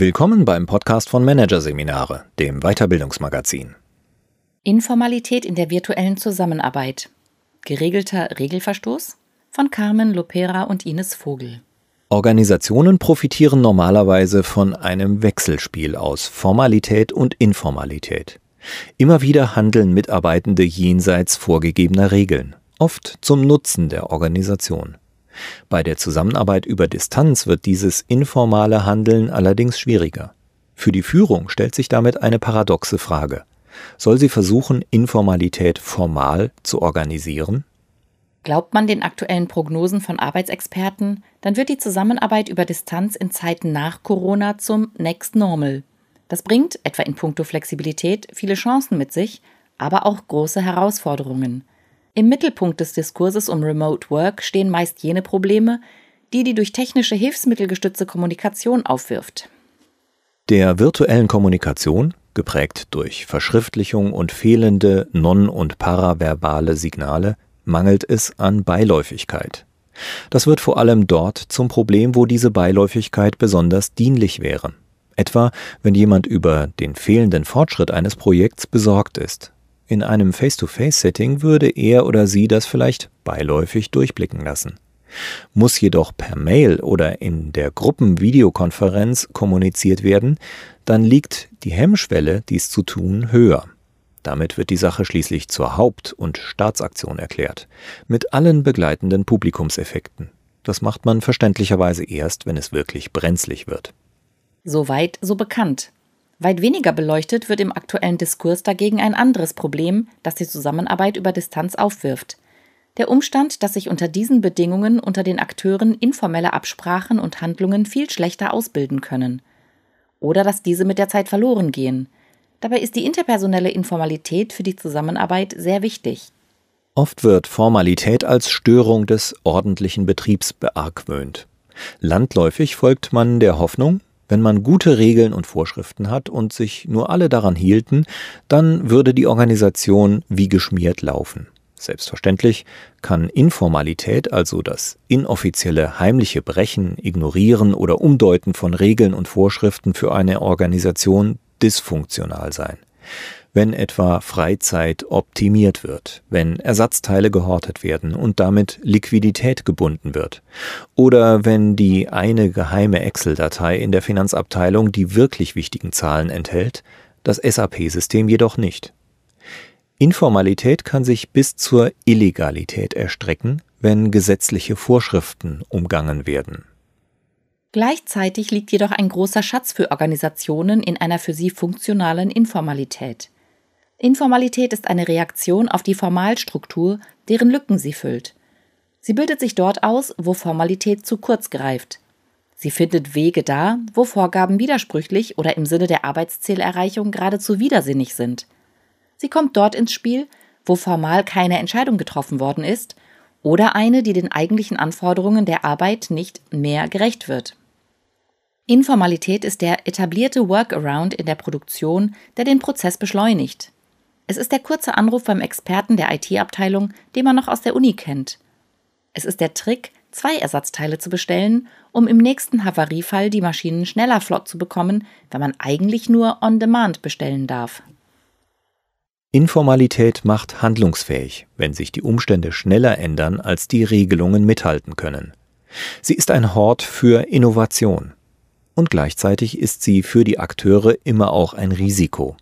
Willkommen beim Podcast von Managerseminare, dem Weiterbildungsmagazin. Informalität in der virtuellen Zusammenarbeit. Geregelter Regelverstoß von Carmen Lopera und Ines Vogel. Organisationen profitieren normalerweise von einem Wechselspiel aus Formalität und Informalität. Immer wieder handeln Mitarbeitende jenseits vorgegebener Regeln, oft zum Nutzen der Organisation. Bei der Zusammenarbeit über Distanz wird dieses informale Handeln allerdings schwieriger. Für die Führung stellt sich damit eine paradoxe Frage. Soll sie versuchen, Informalität formal zu organisieren? Glaubt man den aktuellen Prognosen von Arbeitsexperten, dann wird die Zusammenarbeit über Distanz in Zeiten nach Corona zum Next Normal. Das bringt, etwa in puncto Flexibilität, viele Chancen mit sich, aber auch große Herausforderungen. Im Mittelpunkt des Diskurses um Remote Work stehen meist jene Probleme, die die durch technische Hilfsmittel gestützte Kommunikation aufwirft. Der virtuellen Kommunikation, geprägt durch Verschriftlichung und fehlende non- und paraverbale Signale, mangelt es an Beiläufigkeit. Das wird vor allem dort zum Problem, wo diese Beiläufigkeit besonders dienlich wäre. Etwa, wenn jemand über den fehlenden Fortschritt eines Projekts besorgt ist. In einem Face-to-Face-Setting würde er oder sie das vielleicht beiläufig durchblicken lassen. Muss jedoch per Mail oder in der Gruppenvideokonferenz kommuniziert werden, dann liegt die Hemmschwelle, dies zu tun, höher. Damit wird die Sache schließlich zur Haupt- und Staatsaktion erklärt, mit allen begleitenden Publikumseffekten. Das macht man verständlicherweise erst, wenn es wirklich brenzlig wird. Soweit so bekannt. Weit weniger beleuchtet wird im aktuellen Diskurs dagegen ein anderes Problem, das die Zusammenarbeit über Distanz aufwirft. Der Umstand, dass sich unter diesen Bedingungen unter den Akteuren informelle Absprachen und Handlungen viel schlechter ausbilden können. Oder dass diese mit der Zeit verloren gehen. Dabei ist die interpersonelle Informalität für die Zusammenarbeit sehr wichtig. Oft wird Formalität als Störung des ordentlichen Betriebs beargwöhnt. Landläufig folgt man der Hoffnung, wenn man gute Regeln und Vorschriften hat und sich nur alle daran hielten, dann würde die Organisation wie geschmiert laufen. Selbstverständlich kann Informalität, also das inoffizielle heimliche Brechen, Ignorieren oder Umdeuten von Regeln und Vorschriften für eine Organisation dysfunktional sein wenn etwa Freizeit optimiert wird, wenn Ersatzteile gehortet werden und damit Liquidität gebunden wird, oder wenn die eine geheime Excel-Datei in der Finanzabteilung die wirklich wichtigen Zahlen enthält, das SAP-System jedoch nicht. Informalität kann sich bis zur Illegalität erstrecken, wenn gesetzliche Vorschriften umgangen werden. Gleichzeitig liegt jedoch ein großer Schatz für Organisationen in einer für sie funktionalen Informalität. Informalität ist eine Reaktion auf die Formalstruktur, deren Lücken sie füllt. Sie bildet sich dort aus, wo Formalität zu kurz greift. Sie findet Wege da, wo Vorgaben widersprüchlich oder im Sinne der Arbeitszielerreichung geradezu widersinnig sind. Sie kommt dort ins Spiel, wo formal keine Entscheidung getroffen worden ist oder eine, die den eigentlichen Anforderungen der Arbeit nicht mehr gerecht wird. Informalität ist der etablierte Workaround in der Produktion, der den Prozess beschleunigt. Es ist der kurze Anruf beim Experten der IT-Abteilung, den man noch aus der Uni kennt. Es ist der Trick, zwei Ersatzteile zu bestellen, um im nächsten Havariefall die Maschinen schneller flott zu bekommen, wenn man eigentlich nur on demand bestellen darf. Informalität macht handlungsfähig, wenn sich die Umstände schneller ändern, als die Regelungen mithalten können. Sie ist ein Hort für Innovation. Und gleichzeitig ist sie für die Akteure immer auch ein Risiko.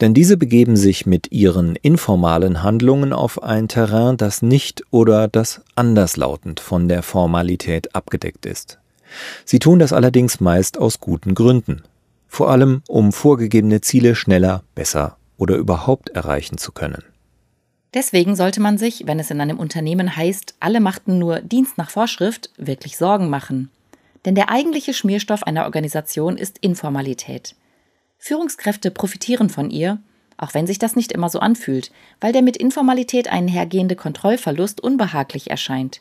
Denn diese begeben sich mit ihren informalen Handlungen auf ein Terrain, das nicht oder das anderslautend von der Formalität abgedeckt ist. Sie tun das allerdings meist aus guten Gründen, vor allem um vorgegebene Ziele schneller, besser oder überhaupt erreichen zu können. Deswegen sollte man sich, wenn es in einem Unternehmen heißt, alle machten nur Dienst nach Vorschrift, wirklich Sorgen machen. Denn der eigentliche Schmierstoff einer Organisation ist Informalität. Führungskräfte profitieren von ihr, auch wenn sich das nicht immer so anfühlt, weil der mit Informalität einhergehende Kontrollverlust unbehaglich erscheint.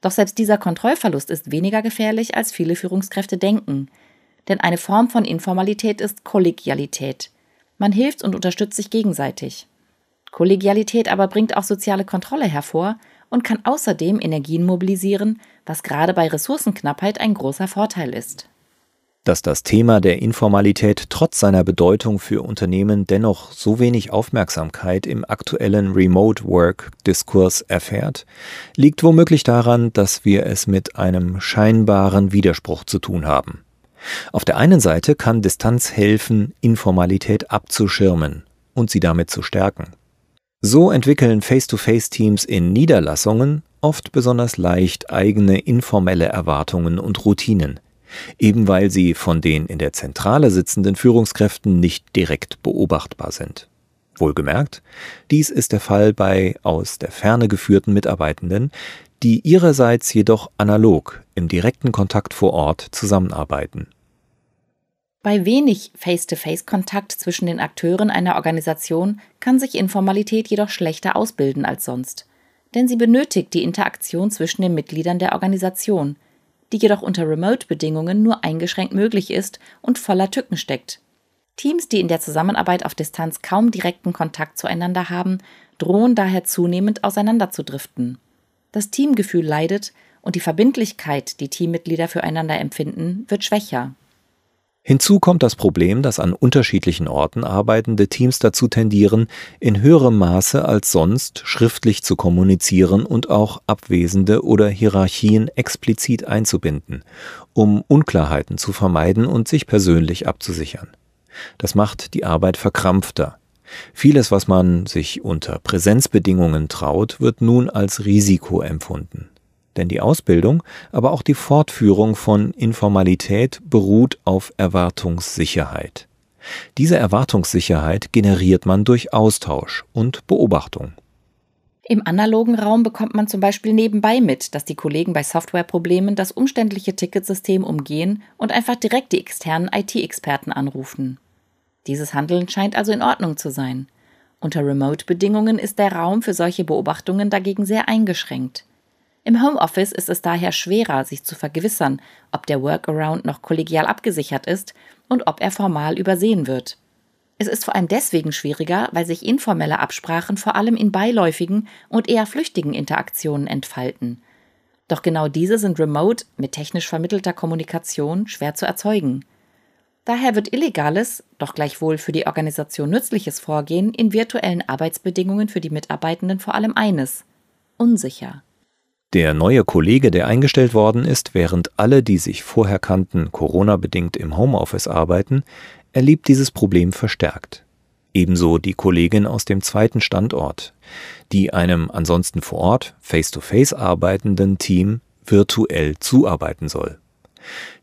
Doch selbst dieser Kontrollverlust ist weniger gefährlich, als viele Führungskräfte denken. Denn eine Form von Informalität ist Kollegialität. Man hilft und unterstützt sich gegenseitig. Kollegialität aber bringt auch soziale Kontrolle hervor und kann außerdem Energien mobilisieren, was gerade bei Ressourcenknappheit ein großer Vorteil ist. Dass das Thema der Informalität trotz seiner Bedeutung für Unternehmen dennoch so wenig Aufmerksamkeit im aktuellen Remote Work Diskurs erfährt, liegt womöglich daran, dass wir es mit einem scheinbaren Widerspruch zu tun haben. Auf der einen Seite kann Distanz helfen, Informalität abzuschirmen und sie damit zu stärken. So entwickeln Face-to-Face-Teams in Niederlassungen oft besonders leicht eigene informelle Erwartungen und Routinen, eben weil sie von den in der Zentrale sitzenden Führungskräften nicht direkt beobachtbar sind. Wohlgemerkt, dies ist der Fall bei aus der Ferne geführten Mitarbeitenden, die ihrerseits jedoch analog im direkten Kontakt vor Ort zusammenarbeiten. Bei wenig Face-to-Face-Kontakt zwischen den Akteuren einer Organisation kann sich Informalität jedoch schlechter ausbilden als sonst, denn sie benötigt die Interaktion zwischen den Mitgliedern der Organisation, die jedoch unter Remote-Bedingungen nur eingeschränkt möglich ist und voller Tücken steckt. Teams, die in der Zusammenarbeit auf Distanz kaum direkten Kontakt zueinander haben, drohen daher zunehmend auseinanderzudriften. Das Teamgefühl leidet und die Verbindlichkeit, die Teammitglieder füreinander empfinden, wird schwächer. Hinzu kommt das Problem, dass an unterschiedlichen Orten arbeitende Teams dazu tendieren, in höherem Maße als sonst schriftlich zu kommunizieren und auch Abwesende oder Hierarchien explizit einzubinden, um Unklarheiten zu vermeiden und sich persönlich abzusichern. Das macht die Arbeit verkrampfter. Vieles, was man sich unter Präsenzbedingungen traut, wird nun als Risiko empfunden denn die Ausbildung, aber auch die Fortführung von Informalität beruht auf Erwartungssicherheit. Diese Erwartungssicherheit generiert man durch Austausch und Beobachtung. Im analogen Raum bekommt man zum Beispiel nebenbei mit, dass die Kollegen bei Softwareproblemen das umständliche Ticketsystem umgehen und einfach direkt die externen IT-Experten anrufen. Dieses Handeln scheint also in Ordnung zu sein. Unter Remote-Bedingungen ist der Raum für solche Beobachtungen dagegen sehr eingeschränkt. Im Homeoffice ist es daher schwerer, sich zu vergewissern, ob der Workaround noch kollegial abgesichert ist und ob er formal übersehen wird. Es ist vor allem deswegen schwieriger, weil sich informelle Absprachen vor allem in beiläufigen und eher flüchtigen Interaktionen entfalten. Doch genau diese sind remote mit technisch vermittelter Kommunikation schwer zu erzeugen. Daher wird illegales, doch gleichwohl für die Organisation nützliches Vorgehen in virtuellen Arbeitsbedingungen für die Mitarbeitenden vor allem eines unsicher. Der neue Kollege, der eingestellt worden ist, während alle, die sich vorher kannten, Corona-bedingt im Homeoffice arbeiten, erlebt dieses Problem verstärkt. Ebenso die Kollegin aus dem zweiten Standort, die einem ansonsten vor Ort face-to-face -face arbeitenden Team virtuell zuarbeiten soll.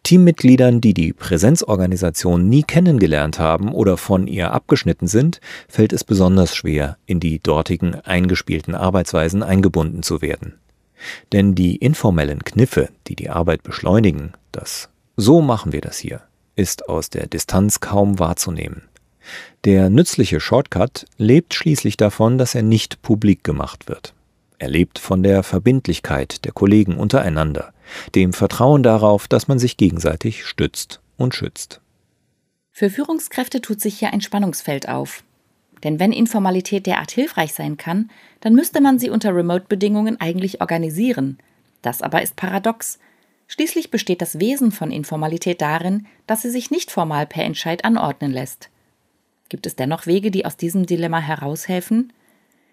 Teammitgliedern, die die Präsenzorganisation nie kennengelernt haben oder von ihr abgeschnitten sind, fällt es besonders schwer, in die dortigen eingespielten Arbeitsweisen eingebunden zu werden. Denn die informellen Kniffe, die die Arbeit beschleunigen, das so machen wir das hier, ist aus der Distanz kaum wahrzunehmen. Der nützliche Shortcut lebt schließlich davon, dass er nicht publik gemacht wird. Er lebt von der Verbindlichkeit der Kollegen untereinander, dem Vertrauen darauf, dass man sich gegenseitig stützt und schützt. Für Führungskräfte tut sich hier ein Spannungsfeld auf. Denn wenn Informalität derart hilfreich sein kann, dann müsste man sie unter Remote-Bedingungen eigentlich organisieren. Das aber ist paradox. Schließlich besteht das Wesen von Informalität darin, dass sie sich nicht formal per Entscheid anordnen lässt. Gibt es dennoch Wege, die aus diesem Dilemma heraushelfen?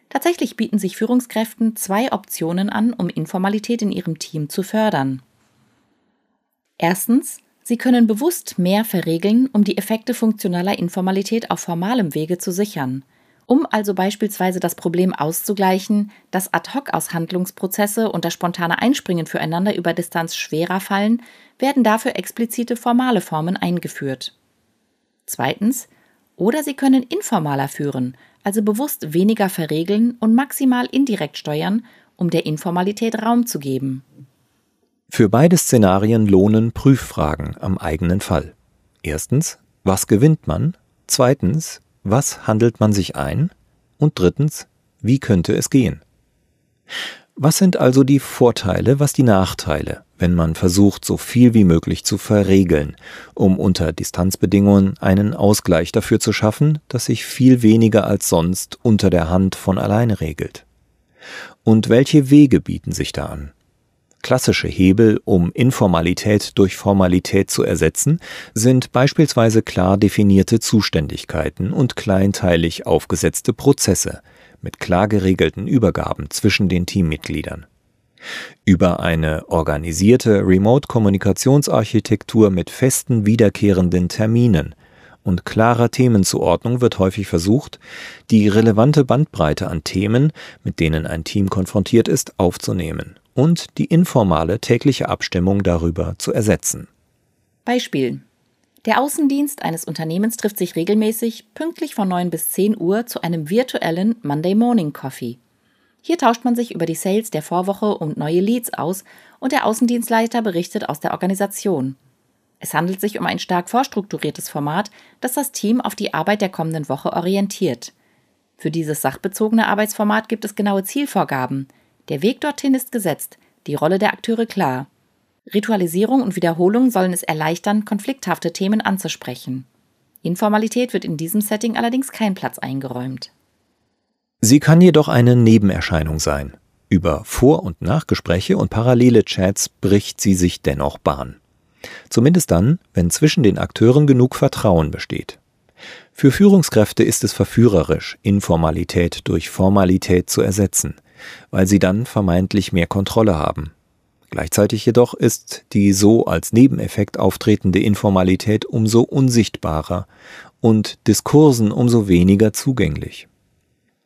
Tatsächlich bieten sich Führungskräften zwei Optionen an, um Informalität in ihrem Team zu fördern. Erstens, sie können bewusst mehr verregeln, um die Effekte funktionaler Informalität auf formalem Wege zu sichern. Um also beispielsweise das Problem auszugleichen, dass Ad-hoc-Aushandlungsprozesse und das spontane Einspringen füreinander über Distanz schwerer fallen, werden dafür explizite formale Formen eingeführt. Zweitens, oder sie können informaler führen, also bewusst weniger verregeln und maximal indirekt steuern, um der Informalität Raum zu geben. Für beide Szenarien lohnen Prüffragen am eigenen Fall. Erstens, was gewinnt man? Zweitens, was handelt man sich ein? Und drittens, wie könnte es gehen? Was sind also die Vorteile, was die Nachteile, wenn man versucht, so viel wie möglich zu verregeln, um unter Distanzbedingungen einen Ausgleich dafür zu schaffen, dass sich viel weniger als sonst unter der Hand von alleine regelt? Und welche Wege bieten sich da an? Klassische Hebel, um Informalität durch Formalität zu ersetzen, sind beispielsweise klar definierte Zuständigkeiten und kleinteilig aufgesetzte Prozesse mit klar geregelten Übergaben zwischen den Teammitgliedern. Über eine organisierte Remote-Kommunikationsarchitektur mit festen wiederkehrenden Terminen und klarer Themenzuordnung wird häufig versucht, die relevante Bandbreite an Themen, mit denen ein Team konfrontiert ist, aufzunehmen und die informale tägliche Abstimmung darüber zu ersetzen. Beispiel. Der Außendienst eines Unternehmens trifft sich regelmäßig pünktlich von 9 bis 10 Uhr zu einem virtuellen Monday Morning Coffee. Hier tauscht man sich über die Sales der Vorwoche und neue Leads aus und der Außendienstleiter berichtet aus der Organisation. Es handelt sich um ein stark vorstrukturiertes Format, das das Team auf die Arbeit der kommenden Woche orientiert. Für dieses sachbezogene Arbeitsformat gibt es genaue Zielvorgaben. Der Weg dorthin ist gesetzt, die Rolle der Akteure klar. Ritualisierung und Wiederholung sollen es erleichtern, konflikthafte Themen anzusprechen. Informalität wird in diesem Setting allerdings kein Platz eingeräumt. Sie kann jedoch eine Nebenerscheinung sein. Über Vor- und Nachgespräche und parallele Chats bricht sie sich dennoch Bahn. Zumindest dann, wenn zwischen den Akteuren genug Vertrauen besteht. Für Führungskräfte ist es verführerisch, Informalität durch Formalität zu ersetzen, weil sie dann vermeintlich mehr Kontrolle haben. Gleichzeitig jedoch ist die so als Nebeneffekt auftretende Informalität umso unsichtbarer und Diskursen umso weniger zugänglich.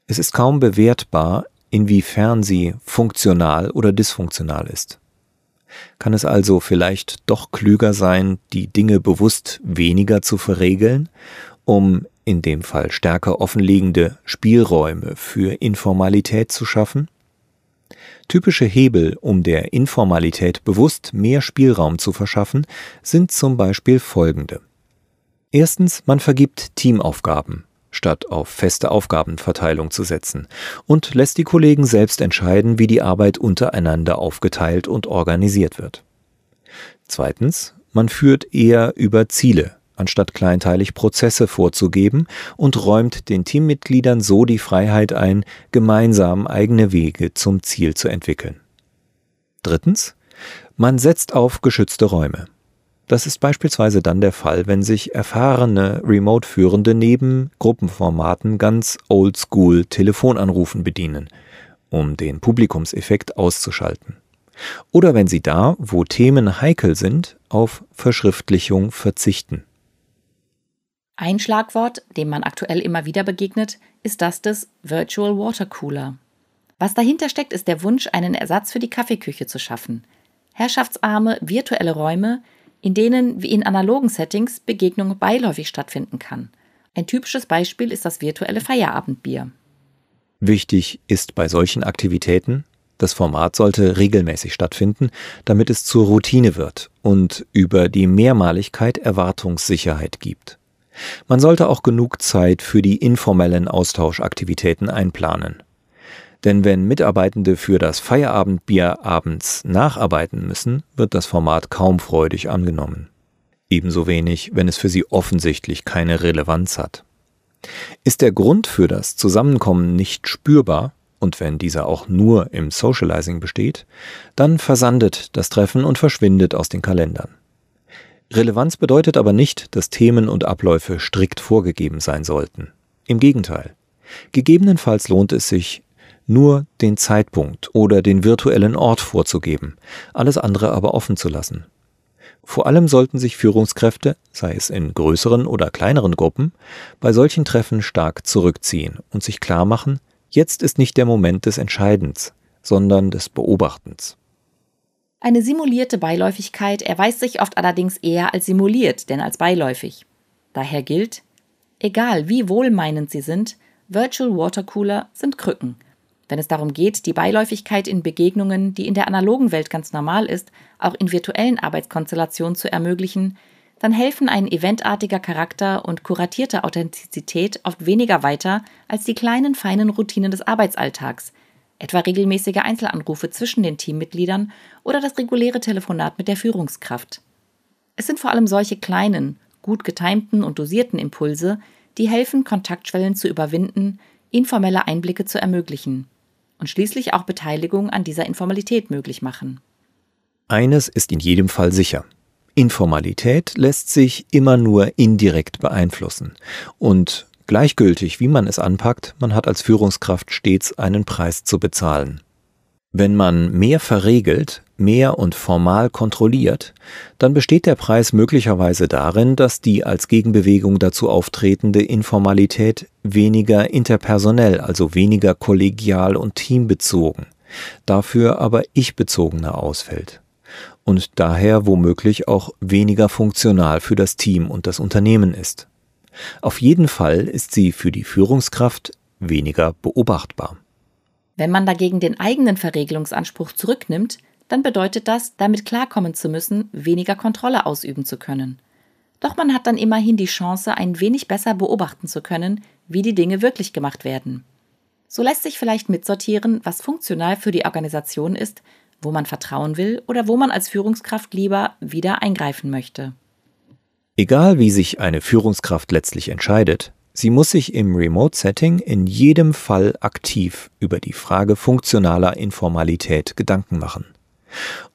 Es ist kaum bewertbar, inwiefern sie funktional oder dysfunktional ist. Kann es also vielleicht doch klüger sein, die Dinge bewusst weniger zu verregeln, um in dem Fall stärker offenliegende Spielräume für Informalität zu schaffen? Typische Hebel, um der Informalität bewusst mehr Spielraum zu verschaffen, sind zum Beispiel folgende. Erstens, man vergibt Teamaufgaben, statt auf feste Aufgabenverteilung zu setzen und lässt die Kollegen selbst entscheiden, wie die Arbeit untereinander aufgeteilt und organisiert wird. Zweitens, man führt eher über Ziele, anstatt kleinteilig Prozesse vorzugeben und räumt den Teammitgliedern so die Freiheit ein, gemeinsam eigene Wege zum Ziel zu entwickeln. Drittens, man setzt auf geschützte Räume. Das ist beispielsweise dann der Fall, wenn sich erfahrene Remote-Führende neben Gruppenformaten ganz oldschool Telefonanrufen bedienen, um den Publikumseffekt auszuschalten. Oder wenn sie da, wo Themen heikel sind, auf Verschriftlichung verzichten. Ein Schlagwort, dem man aktuell immer wieder begegnet, ist das des Virtual Water Cooler. Was dahinter steckt, ist der Wunsch, einen Ersatz für die Kaffeeküche zu schaffen. Herrschaftsarme virtuelle Räume, in denen wie in analogen Settings Begegnung beiläufig stattfinden kann. Ein typisches Beispiel ist das virtuelle Feierabendbier. Wichtig ist bei solchen Aktivitäten, das Format sollte regelmäßig stattfinden, damit es zur Routine wird und über die Mehrmaligkeit Erwartungssicherheit gibt. Man sollte auch genug Zeit für die informellen Austauschaktivitäten einplanen. Denn wenn Mitarbeitende für das Feierabendbier abends nacharbeiten müssen, wird das Format kaum freudig angenommen. Ebenso wenig, wenn es für sie offensichtlich keine Relevanz hat. Ist der Grund für das Zusammenkommen nicht spürbar, und wenn dieser auch nur im Socializing besteht, dann versandet das Treffen und verschwindet aus den Kalendern. Relevanz bedeutet aber nicht, dass Themen und Abläufe strikt vorgegeben sein sollten. Im Gegenteil. Gegebenenfalls lohnt es sich, nur den Zeitpunkt oder den virtuellen Ort vorzugeben, alles andere aber offen zu lassen. Vor allem sollten sich Führungskräfte, sei es in größeren oder kleineren Gruppen, bei solchen Treffen stark zurückziehen und sich klar machen, jetzt ist nicht der Moment des Entscheidens, sondern des Beobachtens. Eine simulierte Beiläufigkeit erweist sich oft allerdings eher als simuliert, denn als beiläufig. Daher gilt, egal wie wohlmeinend sie sind, Virtual Watercooler sind Krücken, wenn es darum geht, die Beiläufigkeit in Begegnungen, die in der analogen Welt ganz normal ist, auch in virtuellen Arbeitskonstellationen zu ermöglichen, dann helfen ein eventartiger Charakter und kuratierte Authentizität oft weniger weiter als die kleinen, feinen Routinen des Arbeitsalltags, etwa regelmäßige Einzelanrufe zwischen den Teammitgliedern oder das reguläre Telefonat mit der Führungskraft. Es sind vor allem solche kleinen, gut getimten und dosierten Impulse, die helfen, Kontaktschwellen zu überwinden, informelle Einblicke zu ermöglichen und schließlich auch Beteiligung an dieser Informalität möglich machen. Eines ist in jedem Fall sicher. Informalität lässt sich immer nur indirekt beeinflussen. Und gleichgültig, wie man es anpackt, man hat als Führungskraft stets einen Preis zu bezahlen. Wenn man mehr verregelt, mehr und formal kontrolliert, dann besteht der Preis möglicherweise darin, dass die als Gegenbewegung dazu auftretende Informalität weniger interpersonell, also weniger kollegial und teambezogen, dafür aber ich-bezogener ausfällt und daher womöglich auch weniger funktional für das Team und das Unternehmen ist. Auf jeden Fall ist sie für die Führungskraft weniger beobachtbar. Wenn man dagegen den eigenen Verregelungsanspruch zurücknimmt, dann bedeutet das, damit klarkommen zu müssen, weniger Kontrolle ausüben zu können. Doch man hat dann immerhin die Chance, ein wenig besser beobachten zu können, wie die Dinge wirklich gemacht werden. So lässt sich vielleicht mitsortieren, was funktional für die Organisation ist, wo man vertrauen will oder wo man als Führungskraft lieber wieder eingreifen möchte. Egal wie sich eine Führungskraft letztlich entscheidet, sie muss sich im Remote-Setting in jedem Fall aktiv über die Frage funktionaler Informalität Gedanken machen.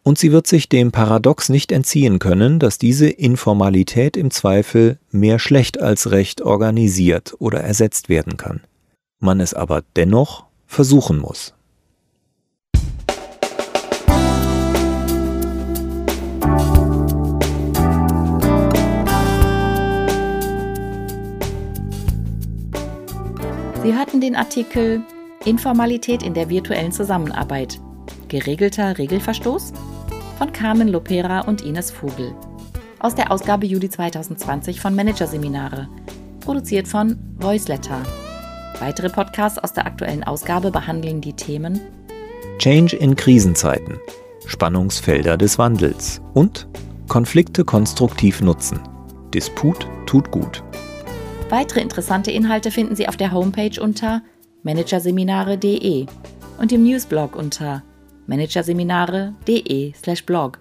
Und sie wird sich dem Paradox nicht entziehen können, dass diese Informalität im Zweifel mehr schlecht als recht organisiert oder ersetzt werden kann. Man es aber dennoch versuchen muss. Sie hörten den Artikel Informalität in der virtuellen Zusammenarbeit. Geregelter Regelverstoß von Carmen Lopera und Ines Vogel. Aus der Ausgabe Juli 2020 von Managerseminare. Produziert von Voiceletter. Weitere Podcasts aus der aktuellen Ausgabe behandeln die Themen Change in Krisenzeiten, Spannungsfelder des Wandels und Konflikte konstruktiv nutzen. Disput tut gut. Weitere interessante Inhalte finden Sie auf der Homepage unter managerseminare.de und im Newsblog unter managerseminare.de/blog.